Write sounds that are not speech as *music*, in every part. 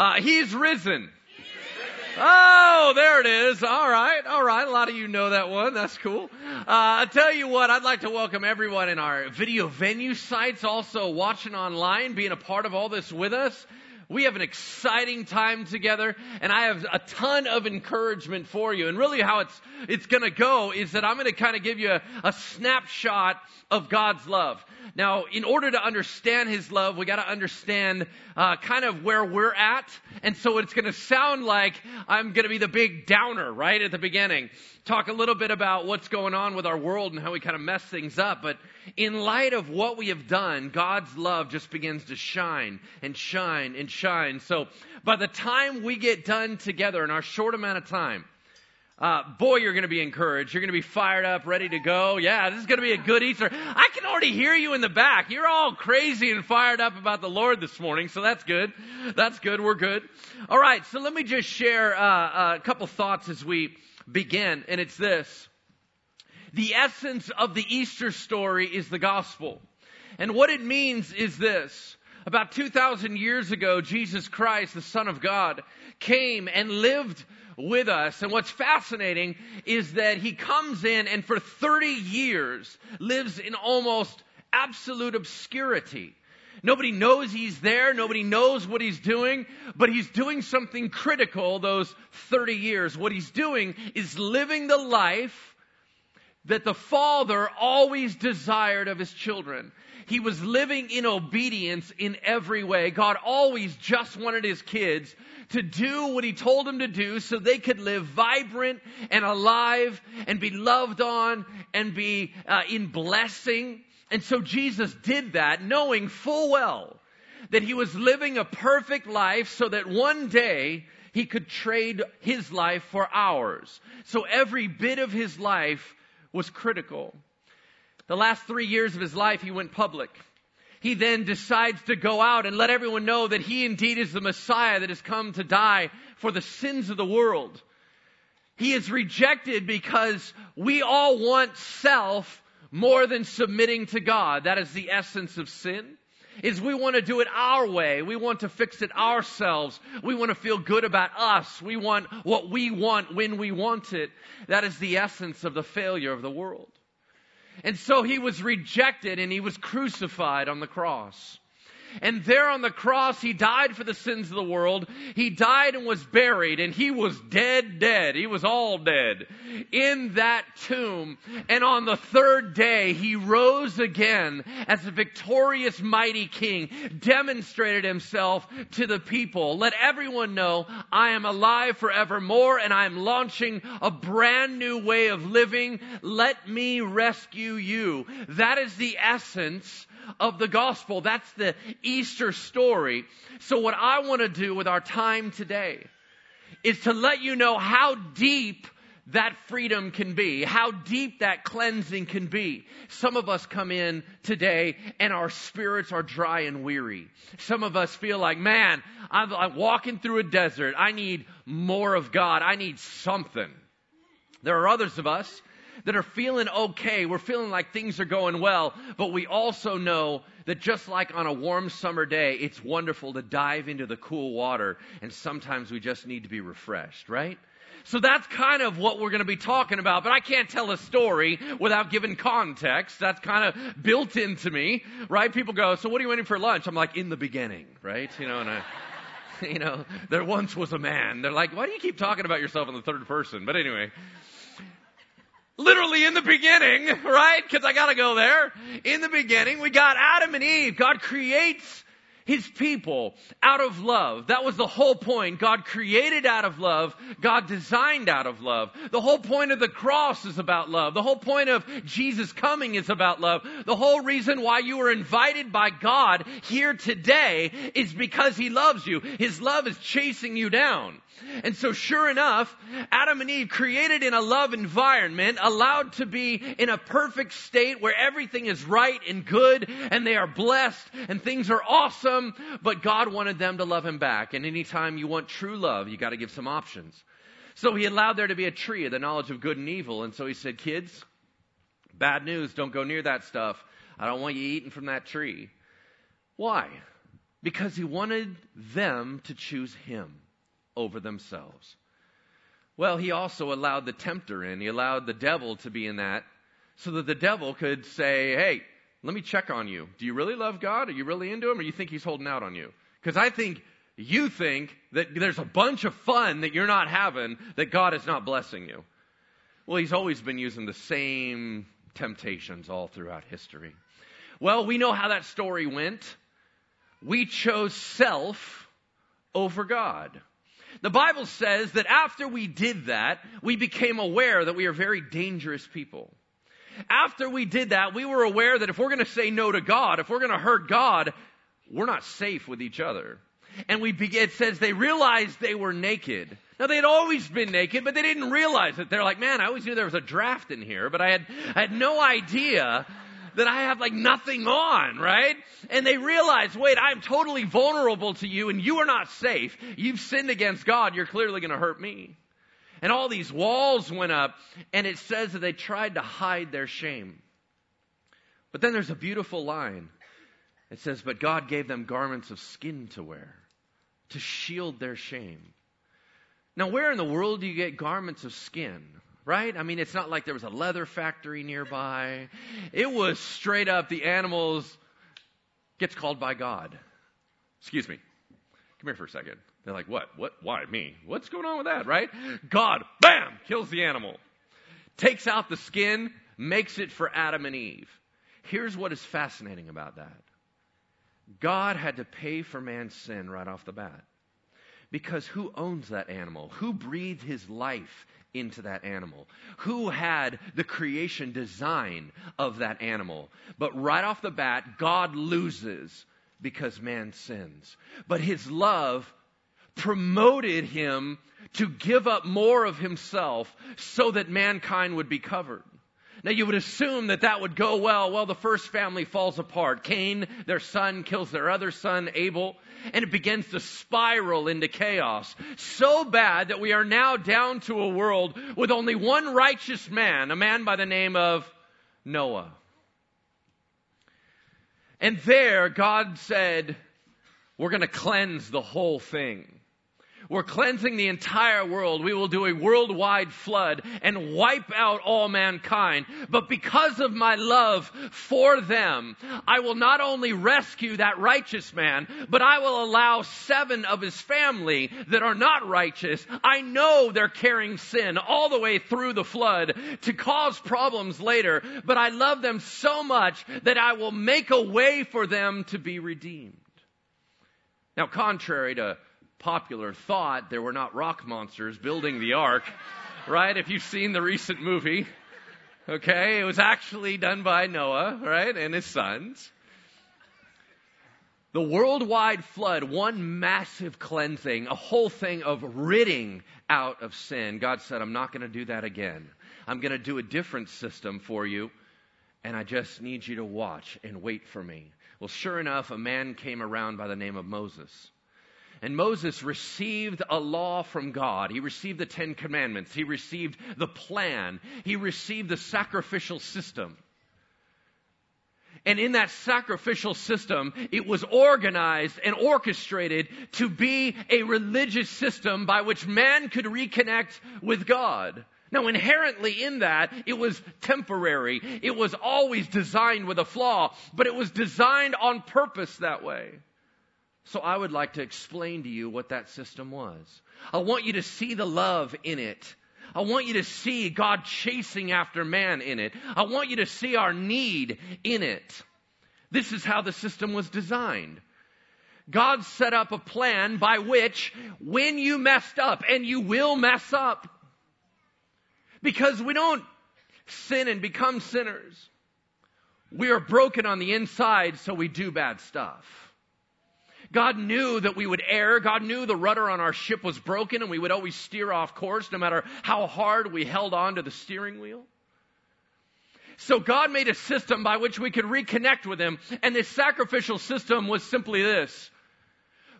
Uh, he's risen. Oh, there it is. All right, all right. A lot of you know that one. That's cool. Uh, I tell you what, I'd like to welcome everyone in our video venue sites, also watching online, being a part of all this with us. We have an exciting time together, and I have a ton of encouragement for you. And really, how it's it's going to go is that I'm going to kind of give you a, a snapshot of God's love. Now, in order to understand His love, we got to understand uh, kind of where we're at. And so it's going to sound like I'm going to be the big downer right at the beginning. Talk a little bit about what's going on with our world and how we kind of mess things up. But in light of what we have done, God's love just begins to shine and shine and shine. So by the time we get done together in our short amount of time, uh, boy, you're going to be encouraged. You're going to be fired up, ready to go. Yeah, this is going to be a good Easter. I can already hear you in the back. You're all crazy and fired up about the Lord this morning, so that's good. That's good. We're good. All right, so let me just share uh, a couple thoughts as we begin, and it's this. The essence of the Easter story is the gospel. And what it means is this. About 2,000 years ago, Jesus Christ, the Son of God, came and lived with us. And what's fascinating is that he comes in and for 30 years lives in almost absolute obscurity. Nobody knows he's there. Nobody knows what he's doing, but he's doing something critical those 30 years. What he's doing is living the life that the father always desired of his children. He was living in obedience in every way. God always just wanted his kids to do what he told them to do so they could live vibrant and alive and be loved on and be uh, in blessing. And so Jesus did that knowing full well that he was living a perfect life so that one day he could trade his life for ours. So every bit of his life was critical. The last three years of his life, he went public he then decides to go out and let everyone know that he indeed is the Messiah that has come to die for the sins of the world. He is rejected because we all want self more than submitting to God. That is the essence of sin. Is we want to do it our way. We want to fix it ourselves. We want to feel good about us. We want what we want when we want it. That is the essence of the failure of the world. And so he was rejected and he was crucified on the cross. And there on the cross, he died for the sins of the world. He died and was buried, and he was dead, dead. He was all dead in that tomb. And on the third day, he rose again as a victorious, mighty king, demonstrated himself to the people. Let everyone know I am alive forevermore, and I am launching a brand new way of living. Let me rescue you. That is the essence of the gospel. That's the Easter story. So what I want to do with our time today is to let you know how deep that freedom can be, how deep that cleansing can be. Some of us come in today and our spirits are dry and weary. Some of us feel like, man, I'm, I'm walking through a desert. I need more of God. I need something. There are others of us that are feeling okay. We're feeling like things are going well, but we also know that just like on a warm summer day, it's wonderful to dive into the cool water, and sometimes we just need to be refreshed, right? So that's kind of what we're going to be talking about, but I can't tell a story without giving context. That's kind of built into me, right? People go, so what are you eating for lunch? I'm like, in the beginning, right? You know, and I, *laughs* you know, there once was a man. They're like, why do you keep talking about yourself in the third person? But anyway, literally in the beginning, *laughs* right? Because I got to go there. In the beginning, we got Adam and Eve. God creates his people out of love. That was the whole point. God created out of love. God designed out of love. The whole point of the cross is about love. The whole point of Jesus coming is about love. The whole reason why you were invited by God here today is because he loves you. His love is chasing you down. And so sure enough, Adam and Eve created in a love environment, allowed to be in a perfect state where everything is right and good and they are blessed and things are awesome, but God wanted them to love him back. And anytime you want true love, you gotta give some options. So he allowed there to be a tree of the knowledge of good and evil. And so he said, kids, bad news, don't go near that stuff. I don't want you eating from that tree. Why? because he wanted them to choose him over themselves. Well, he also allowed the tempter in. He allowed the devil to be in that so that the devil could say, hey, let me check on you. Do you really love God? Are you really into him? Or you think he's holding out on you? Because I think you think that there's a bunch of fun that you're not having that God is not blessing you. Well, he's always been using the same temptations all throughout history. Well, we know how that story went. We chose self over God. The Bible says that after we did that, we became aware that we are very dangerous people. After we did that, we were aware that if we're going to say no to God, if we're going to hurt God, we're not safe with each other. And we begin, it says they realized they were naked. Now they had always been naked, but they didn't realize it. They're like, man, I always knew there was a draft in here, but I had, I had no idea that I have like nothing on, right? And they realize, wait, I'm totally vulnerable to you and you are not safe. You've sinned against God. You're clearly going to hurt me. And all these walls went up and it says that they tried to hide their shame. But then there's a beautiful line. It says, but God gave them garments of skin to wear to shield their shame. Now, where in the world do you get garments of skin? Right? I mean, it's not like there was a leather factory nearby. It was straight up the animals gets called by God. Excuse me. Come here for a second. They're like, what? What? Why me? What's going on with that, right? God, bam, kills the animal. Takes out the skin, makes it for Adam and Eve. Here's what is fascinating about that. God had to pay for man's sin right off the bat. Because who owns that animal? Who breathed his life into that animal? Who had the creation design of that animal? But right off the bat, God loses because man sins. But his love promoted him to give up more of himself so that mankind would be covered. Now you would assume that that would go well. Well, the first family falls apart. Cain, their son, kills their other son, Abel, and it begins to spiral into chaos. So bad that we are now down to a world with only one righteous man, a man by the name of Noah. And there, God said, we're going to cleanse the whole thing. We're cleansing the entire world. We will do a worldwide flood and wipe out all mankind. But because of my love for them, I will not only rescue that righteous man, but I will allow seven of his family that are not righteous. I know they're carrying sin all the way through the flood to cause problems later, but I love them so much that I will make a way for them to be redeemed. Now, contrary to popular thought there were not rock monsters building the ark, *laughs* right? If you've seen the recent movie, okay, it was actually done by Noah, right, and his sons. The worldwide flood, one massive cleansing, a whole thing of ridding out of sin. God said, I'm not going to do that again. I'm going to do a different system for you, and I just need you to watch and wait for me. Well, sure enough, a man came around by the name of Moses. And Moses received a law from God. He received the Ten Commandments. He received the plan. He received the sacrificial system. And in that sacrificial system, it was organized and orchestrated to be a religious system by which man could reconnect with God. Now, inherently in that, it was temporary. It was always designed with a flaw, but it was designed on purpose that way. So I would like to explain to you what that system was. I want you to see the love in it. I want you to see God chasing after man in it. I want you to see our need in it. This is how the system was designed. God set up a plan by which when you messed up, and you will mess up, because we don't sin and become sinners. We are broken on the inside, so we do bad stuff. God knew that we would err. God knew the rudder on our ship was broken and we would always steer off course no matter how hard we held on to the steering wheel. So God made a system by which we could reconnect with Him. And this sacrificial system was simply this.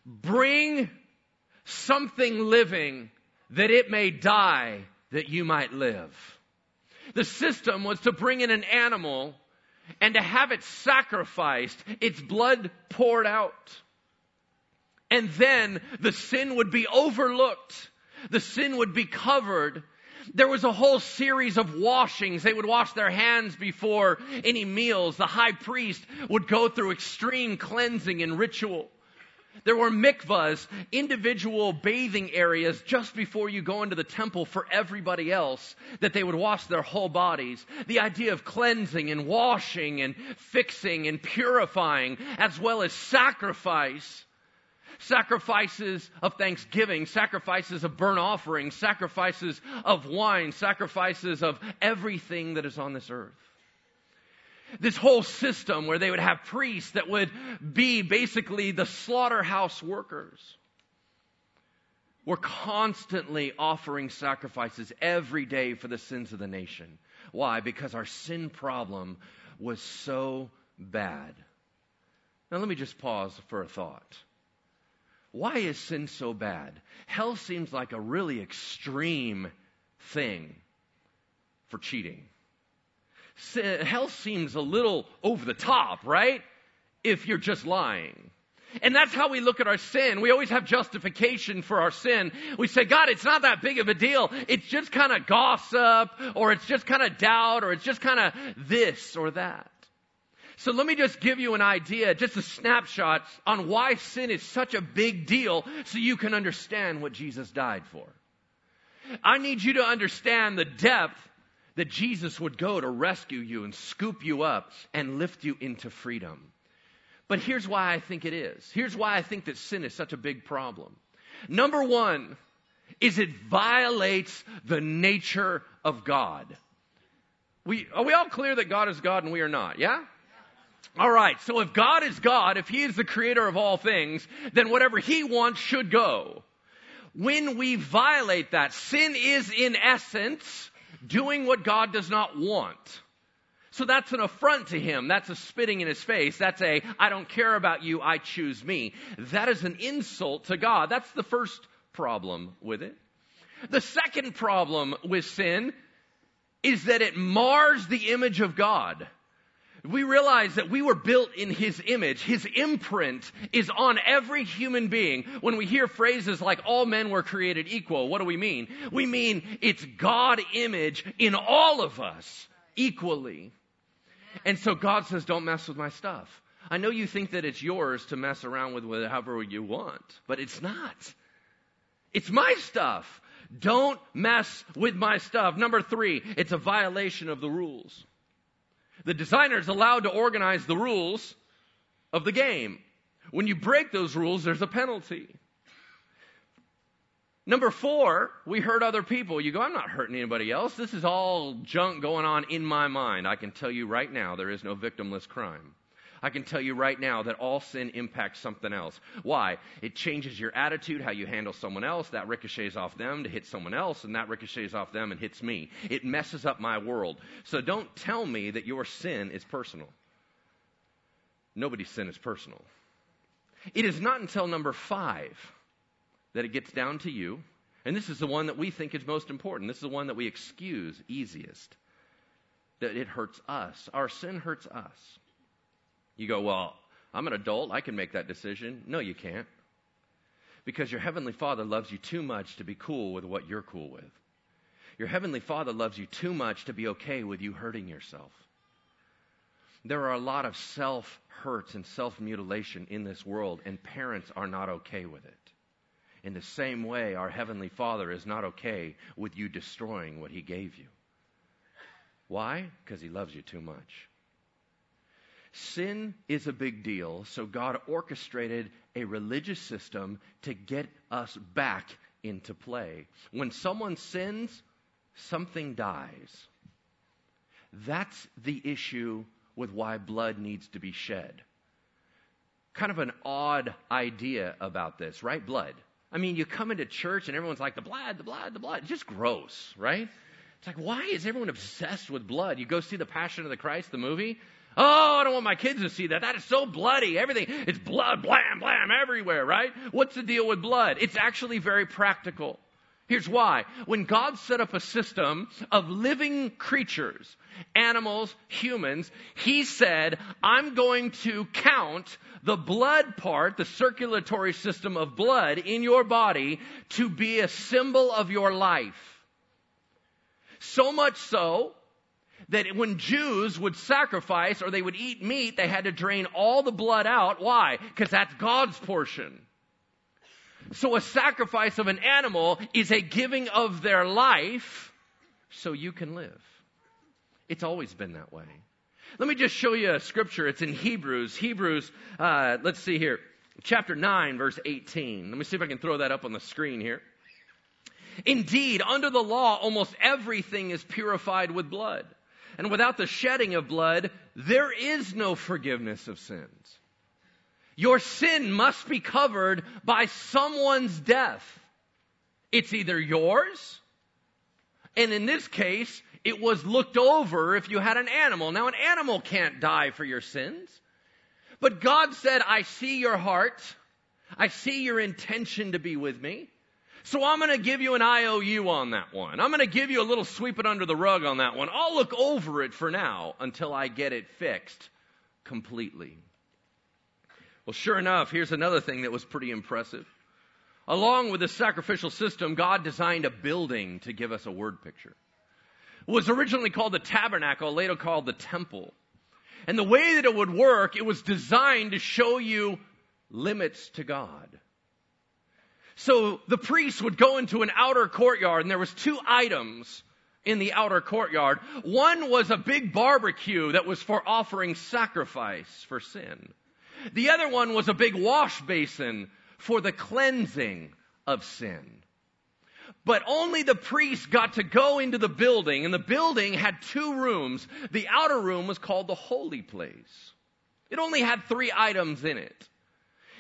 Bring something living that it may die that you might live. The system was to bring in an animal and to have it sacrificed, its blood poured out. And then the sin would be overlooked. The sin would be covered. There was a whole series of washings. They would wash their hands before any meals. The high priest would go through extreme cleansing and ritual. There were mikvahs, individual bathing areas just before you go into the temple for everybody else, that they would wash their whole bodies. The idea of cleansing and washing and fixing and purifying, as well as sacrifice. Sacrifices of thanksgiving, sacrifices of burnt offerings, sacrifices of wine, sacrifices of everything that is on this earth this whole system where they would have priests that would be basically the slaughterhouse workers. We're constantly offering sacrifices every day for the sins of the nation. Why? Because our sin problem was so bad. Now, let me just pause for a thought. Why is sin so bad? Hell seems like a really extreme thing for cheating hell seems a little over the top, right? If you're just lying. And that's how we look at our sin. We always have justification for our sin. We say, God, it's not that big of a deal. It's just kind of gossip, or it's just kind of doubt, or it's just kind of this or that. So let me just give you an idea, just a snapshot on why sin is such a big deal so you can understand what Jesus died for. I need you to understand the depth that Jesus would go to rescue you and scoop you up and lift you into freedom. But here's why I think it is. Here's why I think that sin is such a big problem. Number one is it violates the nature of God. We, are we all clear that God is God and we are not? Yeah? All right. So if God is God, if He is the creator of all things, then whatever He wants should go. When we violate that, sin is in essence doing what God does not want. So that's an affront to him. That's a spitting in his face. That's a, I don't care about you, I choose me. That is an insult to God. That's the first problem with it. The second problem with sin is that it mars the image of God we realize that we were built in His image. His imprint is on every human being. When we hear phrases like all men were created equal, what do we mean? We mean it's God image in all of us equally. And so God says, don't mess with my stuff. I know you think that it's yours to mess around with whatever you want, but it's not. It's my stuff. Don't mess with my stuff. Number three, it's a violation of the rules. The designer is allowed to organize the rules of the game. When you break those rules, there's a penalty. Number four, we hurt other people. You go, I'm not hurting anybody else. This is all junk going on in my mind. I can tell you right now, there is no victimless crime. I can tell you right now that all sin impacts something else. Why? It changes your attitude, how you handle someone else. That ricochets off them to hit someone else, and that ricochets off them and hits me. It messes up my world. So don't tell me that your sin is personal. Nobody's sin is personal. It is not until number five that it gets down to you. And this is the one that we think is most important. This is the one that we excuse easiest. That it hurts us. Our sin hurts us. You go, well, I'm an adult. I can make that decision. No, you can't. Because your Heavenly Father loves you too much to be cool with what you're cool with. Your Heavenly Father loves you too much to be okay with you hurting yourself. There are a lot of self hurts and self mutilation in this world, and parents are not okay with it. In the same way, our Heavenly Father is not okay with you destroying what He gave you. Why? Because He loves you too much. Sin is a big deal, so God orchestrated a religious system to get us back into play. When someone sins, something dies. That's the issue with why blood needs to be shed. Kind of an odd idea about this, right? Blood. I mean, you come into church and everyone's like, the blood, the blood, the blood. Just gross, right? It's like, why is everyone obsessed with blood? You go see The Passion of the Christ, the movie. Oh, I don't want my kids to see that. That is so bloody. Everything, it's blood, blam, blam, everywhere, right? What's the deal with blood? It's actually very practical. Here's why. When God set up a system of living creatures, animals, humans, He said, I'm going to count the blood part, the circulatory system of blood in your body to be a symbol of your life. So much so that when Jews would sacrifice or they would eat meat, they had to drain all the blood out. Why? Because that's God's portion. So a sacrifice of an animal is a giving of their life so you can live. It's always been that way. Let me just show you a scripture. It's in Hebrews. Hebrews, uh, let's see here, chapter 9, verse 18. Let me see if I can throw that up on the screen here. Indeed, under the law, almost everything is purified with blood. And without the shedding of blood, there is no forgiveness of sins. Your sin must be covered by someone's death. It's either yours, and in this case, it was looked over if you had an animal. Now, an animal can't die for your sins. But God said, I see your heart. I see your intention to be with me. So I'm going to give you an IOU on that one. I'm going to give you a little sweep it under the rug on that one. I'll look over it for now until I get it fixed completely. Well, sure enough, here's another thing that was pretty impressive. Along with the sacrificial system, God designed a building to give us a word picture. It was originally called the tabernacle, later called the temple. And the way that it would work, it was designed to show you limits to God. So the priest would go into an outer courtyard and there was two items in the outer courtyard. One was a big barbecue that was for offering sacrifice for sin. The other one was a big wash basin for the cleansing of sin. But only the priest got to go into the building, and the building had two rooms. The outer room was called the holy place. It only had three items in it.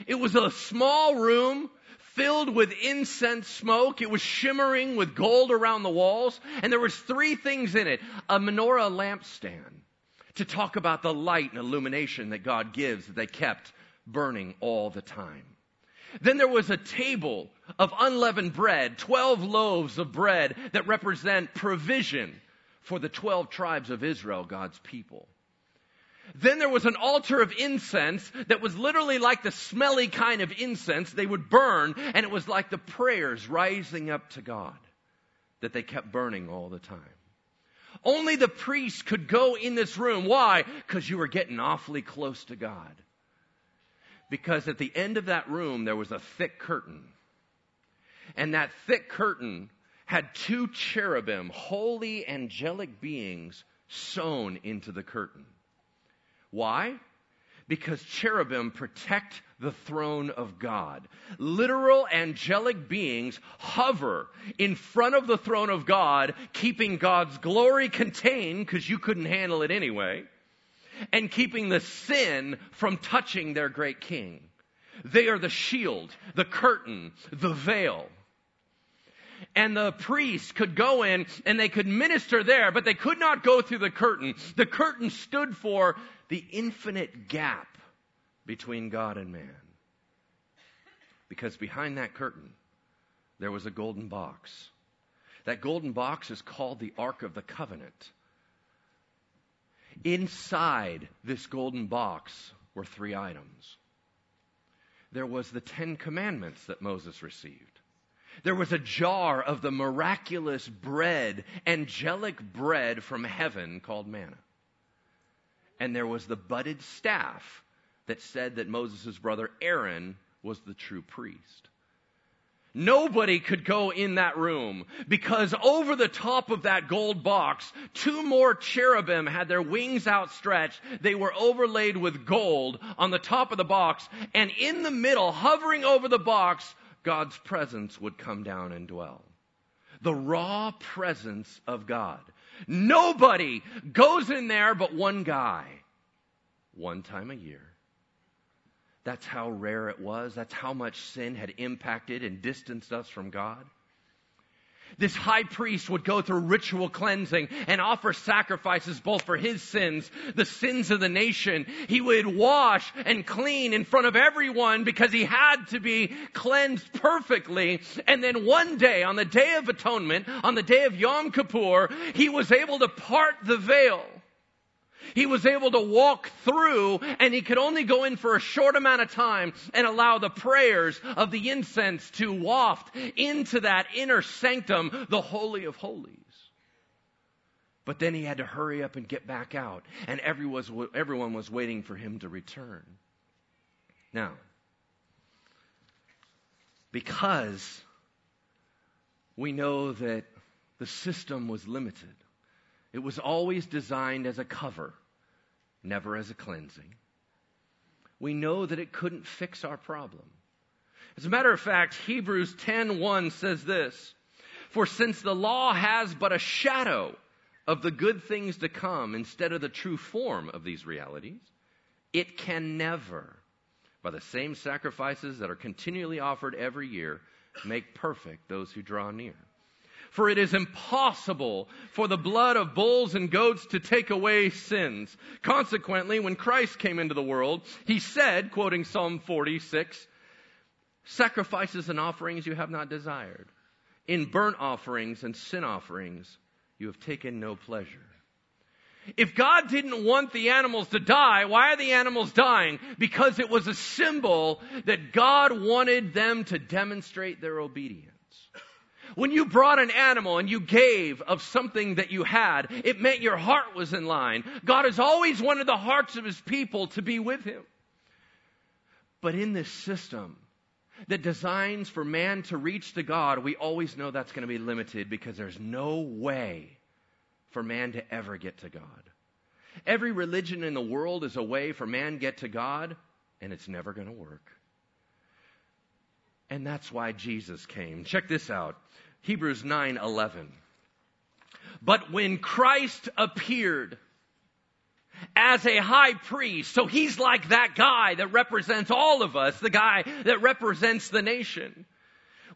It was a small room filled with incense smoke. It was shimmering with gold around the walls. And there was three things in it. A menorah lampstand to talk about the light and illumination that God gives that they kept burning all the time. Then there was a table of unleavened bread, 12 loaves of bread that represent provision for the 12 tribes of Israel, God's people. Then there was an altar of incense that was literally like the smelly kind of incense they would burn, and it was like the prayers rising up to God that they kept burning all the time. Only the priest could go in this room. Why? Because you were getting awfully close to God. Because at the end of that room, there was a thick curtain. And that thick curtain had two cherubim, holy angelic beings, sewn into the curtain. Why? Because cherubim protect the throne of God. Literal angelic beings hover in front of the throne of God, keeping God's glory contained because you couldn't handle it anyway, and keeping the sin from touching their great king. They are the shield, the curtain, the veil and the priests could go in and they could minister there, but they could not go through the curtain. The curtain stood for the infinite gap between God and man. Because behind that curtain, there was a golden box. That golden box is called the Ark of the Covenant. Inside this golden box were three items. There was the Ten Commandments that Moses received. There was a jar of the miraculous bread, angelic bread from heaven called manna and there was the budded staff that said that Moses' brother Aaron was the true priest. Nobody could go in that room because over the top of that gold box, two more cherubim had their wings outstretched. They were overlaid with gold on the top of the box and in the middle, hovering over the box, God's presence would come down and dwell. The raw presence of God. Nobody goes in there but one guy. One time a year. That's how rare it was. That's how much sin had impacted and distanced us from God. This high priest would go through ritual cleansing and offer sacrifices both for his sins, the sins of the nation. He would wash and clean in front of everyone because he had to be cleansed perfectly. And then one day, on the day of atonement, on the day of Yom Kippur, he was able to part the veil. He was able to walk through and he could only go in for a short amount of time and allow the prayers of the incense to waft into that inner sanctum, the Holy of Holies. But then he had to hurry up and get back out and everyone was waiting for him to return. Now, because we know that the system was limited, it was always designed as a cover, never as a cleansing. We know that it couldn't fix our problem. As a matter of fact, Hebrews 10:1 says this, "For since the law has but a shadow of the good things to come instead of the true form of these realities, it can never, by the same sacrifices that are continually offered every year, make perfect those who draw near." For it is impossible for the blood of bulls and goats to take away sins. Consequently, when Christ came into the world, he said, quoting Psalm 46, sacrifices and offerings you have not desired. In burnt offerings and sin offerings you have taken no pleasure. If God didn't want the animals to die, why are the animals dying? Because it was a symbol that God wanted them to demonstrate their obedience. When you brought an animal and you gave of something that you had, it meant your heart was in line. God has always wanted the hearts of his people to be with him. But in this system that designs for man to reach to God, we always know that's going to be limited because there's no way for man to ever get to God. Every religion in the world is a way for man get to God, and it's never going to work. And that's why Jesus came. Check this out. Hebrews 9:11. But when Christ appeared as a high priest, so he's like that guy that represents all of us, the guy that represents the nation.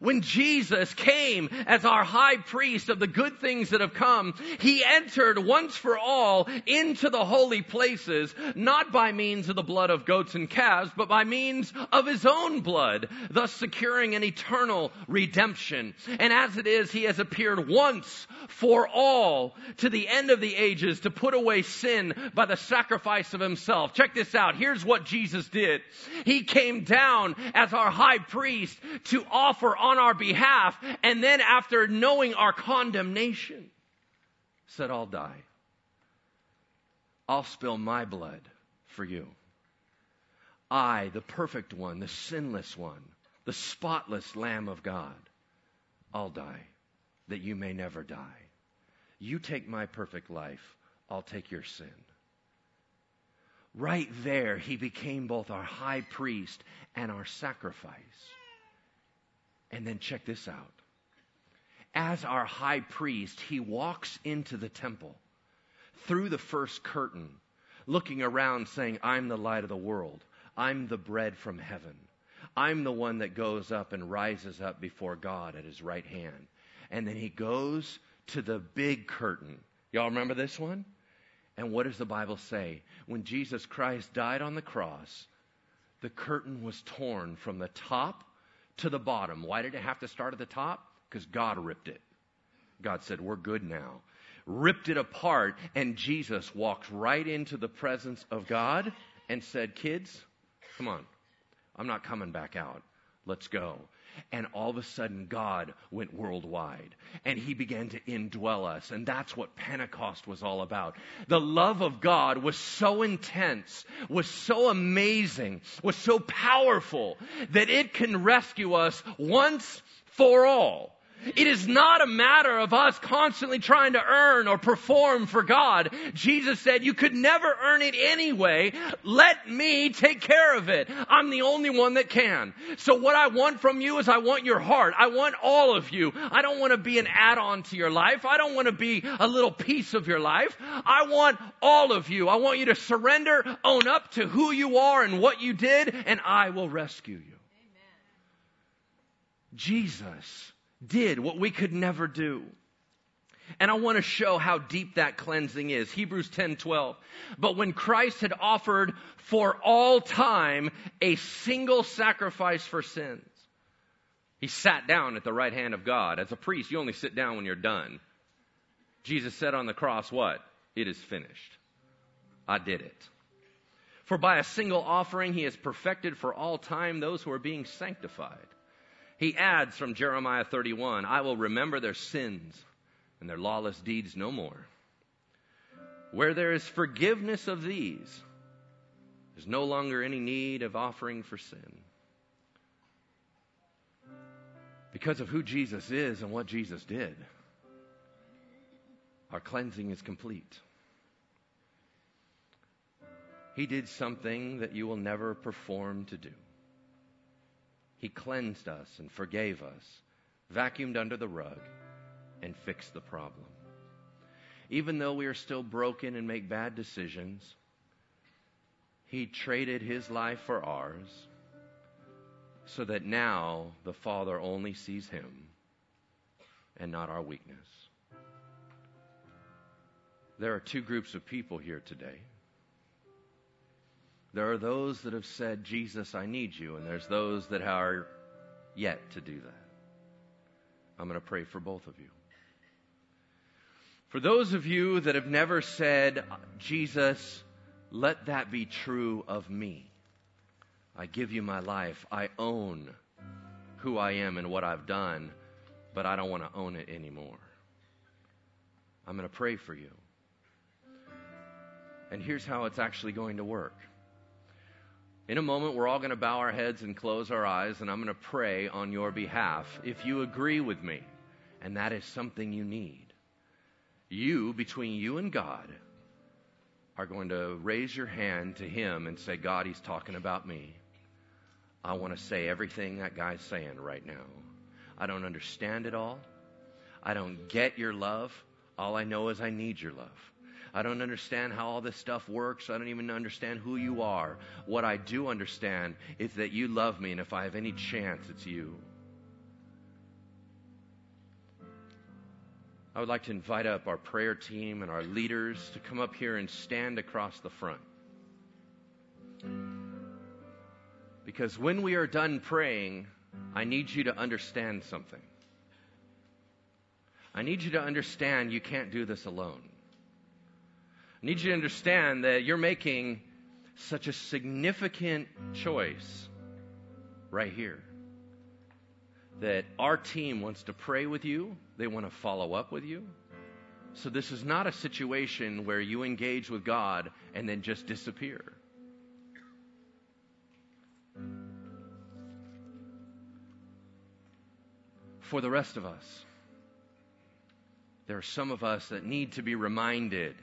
When Jesus came as our high priest of the good things that have come, he entered once for all into the holy places, not by means of the blood of goats and calves, but by means of his own blood, thus securing an eternal redemption. And as it is, he has appeared once for all to the end of the ages to put away sin by the sacrifice of himself. Check this out. Here's what Jesus did. He came down as our high priest to offer on our behalf, and then after knowing our condemnation, said, I'll die. I'll spill my blood for you. I, the perfect one, the sinless one, the spotless Lamb of God, I'll die that you may never die. You take my perfect life, I'll take your sin. Right there, he became both our high priest and our sacrifice. And then check this out. As our high priest, he walks into the temple through the first curtain, looking around saying, I'm the light of the world. I'm the bread from heaven. I'm the one that goes up and rises up before God at his right hand. And then he goes to the big curtain. Y'all remember this one? And what does the Bible say? When Jesus Christ died on the cross, the curtain was torn from the top to the bottom. Why did it have to start at the top? Because God ripped it. God said, We're good now. Ripped it apart, and Jesus walked right into the presence of God and said, Kids, come on. I'm not coming back out. Let's go. And all of a sudden, God went worldwide and He began to indwell us. And that's what Pentecost was all about. The love of God was so intense, was so amazing, was so powerful that it can rescue us once for all. It is not a matter of us constantly trying to earn or perform for God. Jesus said, you could never earn it anyway. Let me take care of it. I'm the only one that can. So what I want from you is I want your heart. I want all of you. I don't want to be an add-on to your life. I don't want to be a little piece of your life. I want all of you. I want you to surrender, own up to who you are and what you did, and I will rescue you. Amen. Jesus did what we could never do. And I want to show how deep that cleansing is. Hebrews 10 12. But when Christ had offered for all time a single sacrifice for sins, he sat down at the right hand of God. As a priest, you only sit down when you're done. Jesus said on the cross, What? It is finished. I did it. For by a single offering he has perfected for all time those who are being sanctified. He adds from Jeremiah 31, I will remember their sins and their lawless deeds no more. Where there is forgiveness of these, there's no longer any need of offering for sin. Because of who Jesus is and what Jesus did, our cleansing is complete. He did something that you will never perform to do. He cleansed us and forgave us, vacuumed under the rug, and fixed the problem. Even though we are still broken and make bad decisions, He traded His life for ours so that now the Father only sees Him and not our weakness. There are two groups of people here today. There are those that have said, Jesus, I need you, and there's those that are yet to do that. I'm going to pray for both of you. For those of you that have never said, Jesus, let that be true of me. I give you my life. I own who I am and what I've done, but I don't want to own it anymore. I'm going to pray for you. And here's how it's actually going to work. In a moment, we're all going to bow our heads and close our eyes, and I'm going to pray on your behalf if you agree with me, and that is something you need. You, between you and God, are going to raise your hand to Him and say, God, He's talking about me. I want to say everything that guy's saying right now. I don't understand it all. I don't get your love. All I know is I need your love. I don't understand how all this stuff works. I don't even understand who you are. What I do understand is that you love me, and if I have any chance, it's you. I would like to invite up our prayer team and our leaders to come up here and stand across the front. Because when we are done praying, I need you to understand something. I need you to understand you can't do this alone. I need you to understand that you're making such a significant choice right here. That our team wants to pray with you, they want to follow up with you. So, this is not a situation where you engage with God and then just disappear. For the rest of us, there are some of us that need to be reminded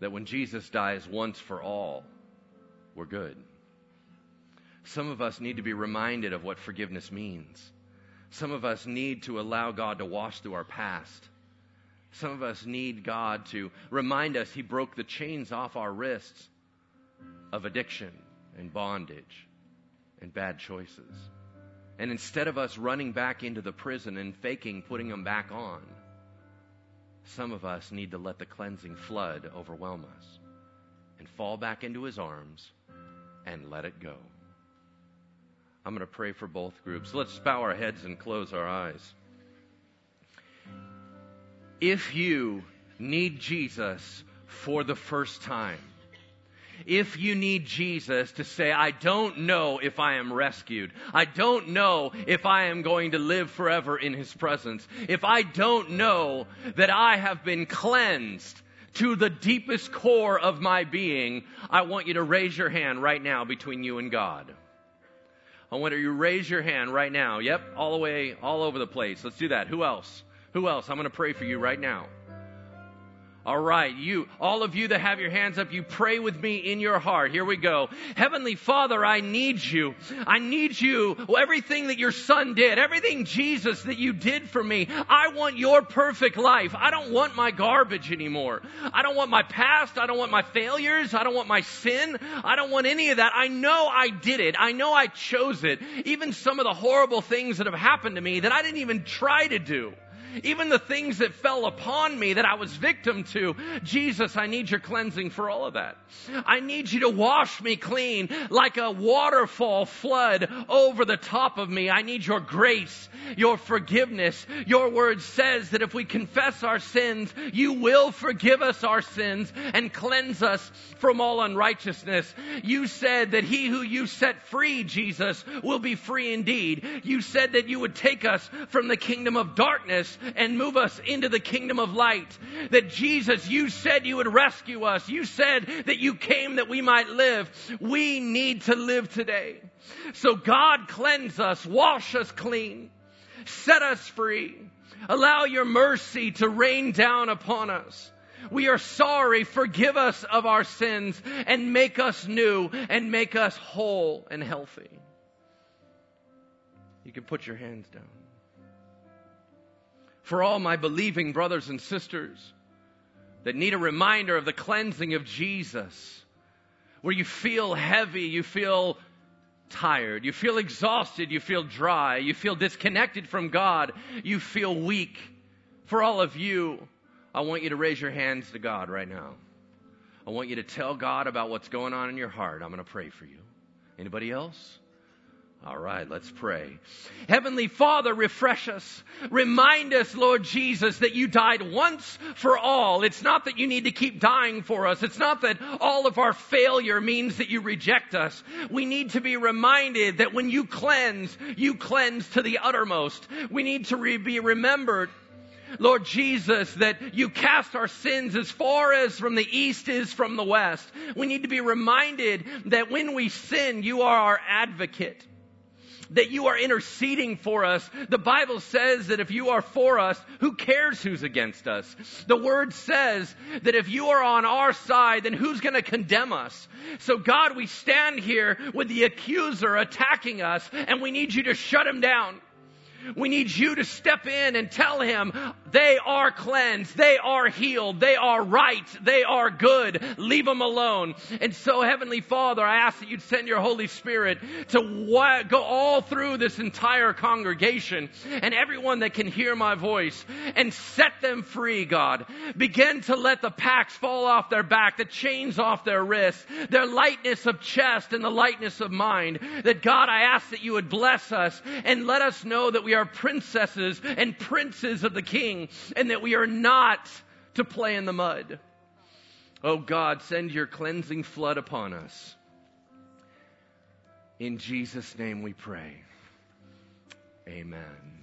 that when Jesus dies once for all, we're good. Some of us need to be reminded of what forgiveness means. Some of us need to allow God to wash through our past. Some of us need God to remind us He broke the chains off our wrists of addiction and bondage and bad choices. And instead of us running back into the prison and faking putting them back on, some of us need to let the cleansing flood overwhelm us and fall back into his arms and let it go. I'm going to pray for both groups. Let's bow our heads and close our eyes. If you need Jesus for the first time, if you need Jesus to say, I don't know if I am rescued. I don't know if I am going to live forever in His presence. If I don't know that I have been cleansed to the deepest core of my being, I want you to raise your hand right now between you and God. I want you to raise your hand right now. Yep, all the way, all over the place. Let's do that. Who else? Who else? I'm going to pray for you right now. All right, you, all of you that have your hands up, you pray with me in your heart. Here we go. Heavenly Father, I need you. I need you. Everything that your son did, everything Jesus that you did for me. I want your perfect life. I don't want my garbage anymore. I don't want my past. I don't want my failures. I don't want my sin. I don't want any of that. I know I did it. I know I chose it. Even some of the horrible things that have happened to me that I didn't even try to do. Even the things that fell upon me that I was victim to. Jesus, I need your cleansing for all of that. I need you to wash me clean like a waterfall flood over the top of me. I need your grace, your forgiveness. Your word says that if we confess our sins, you will forgive us our sins and cleanse us from all unrighteousness. You said that he who you set free, Jesus, will be free indeed. You said that you would take us from the kingdom of darkness and move us into the kingdom of light. That Jesus, you said you would rescue us. You said that you came that we might live. We need to live today. So God cleanse us, wash us clean, set us free. Allow your mercy to rain down upon us. We are sorry. Forgive us of our sins and make us new and make us whole and healthy. You can put your hands down for all my believing brothers and sisters that need a reminder of the cleansing of Jesus, where you feel heavy, you feel tired, you feel exhausted, you feel dry, you feel disconnected from God, you feel weak. For all of you, I want you to raise your hands to God right now. I want you to tell God about what's going on in your heart. I'm going to pray for you. Anybody else? All right, let's pray. Heavenly Father, refresh us. Remind us, Lord Jesus, that you died once for all. It's not that you need to keep dying for us. It's not that all of our failure means that you reject us. We need to be reminded that when you cleanse, you cleanse to the uttermost. We need to re- be remembered Lord Jesus, that you cast our sins as far as from the east is from the west. We need to be reminded that when we sin, you are our advocate that you are interceding for us. The Bible says that if you are for us, who cares who's against us? The word says that if you are on our side, then who's going to condemn us? So God, we stand here with the accuser attacking us and we need you to shut him down. We need you to step in and tell him they are cleansed, they are healed, they are right, they are good. Leave them alone. And so, Heavenly Father, I ask that you'd send your Holy Spirit to go all through this entire congregation and everyone that can hear my voice and set them free, God. Begin to let the packs fall off their back, the chains off their wrists, their lightness of chest and the lightness of mind. That God, I ask that you would bless us and let us know that we we are princesses and princes of the king and that we are not to play in the mud. Oh God, send your cleansing flood upon us. In Jesus' name we pray. Amen.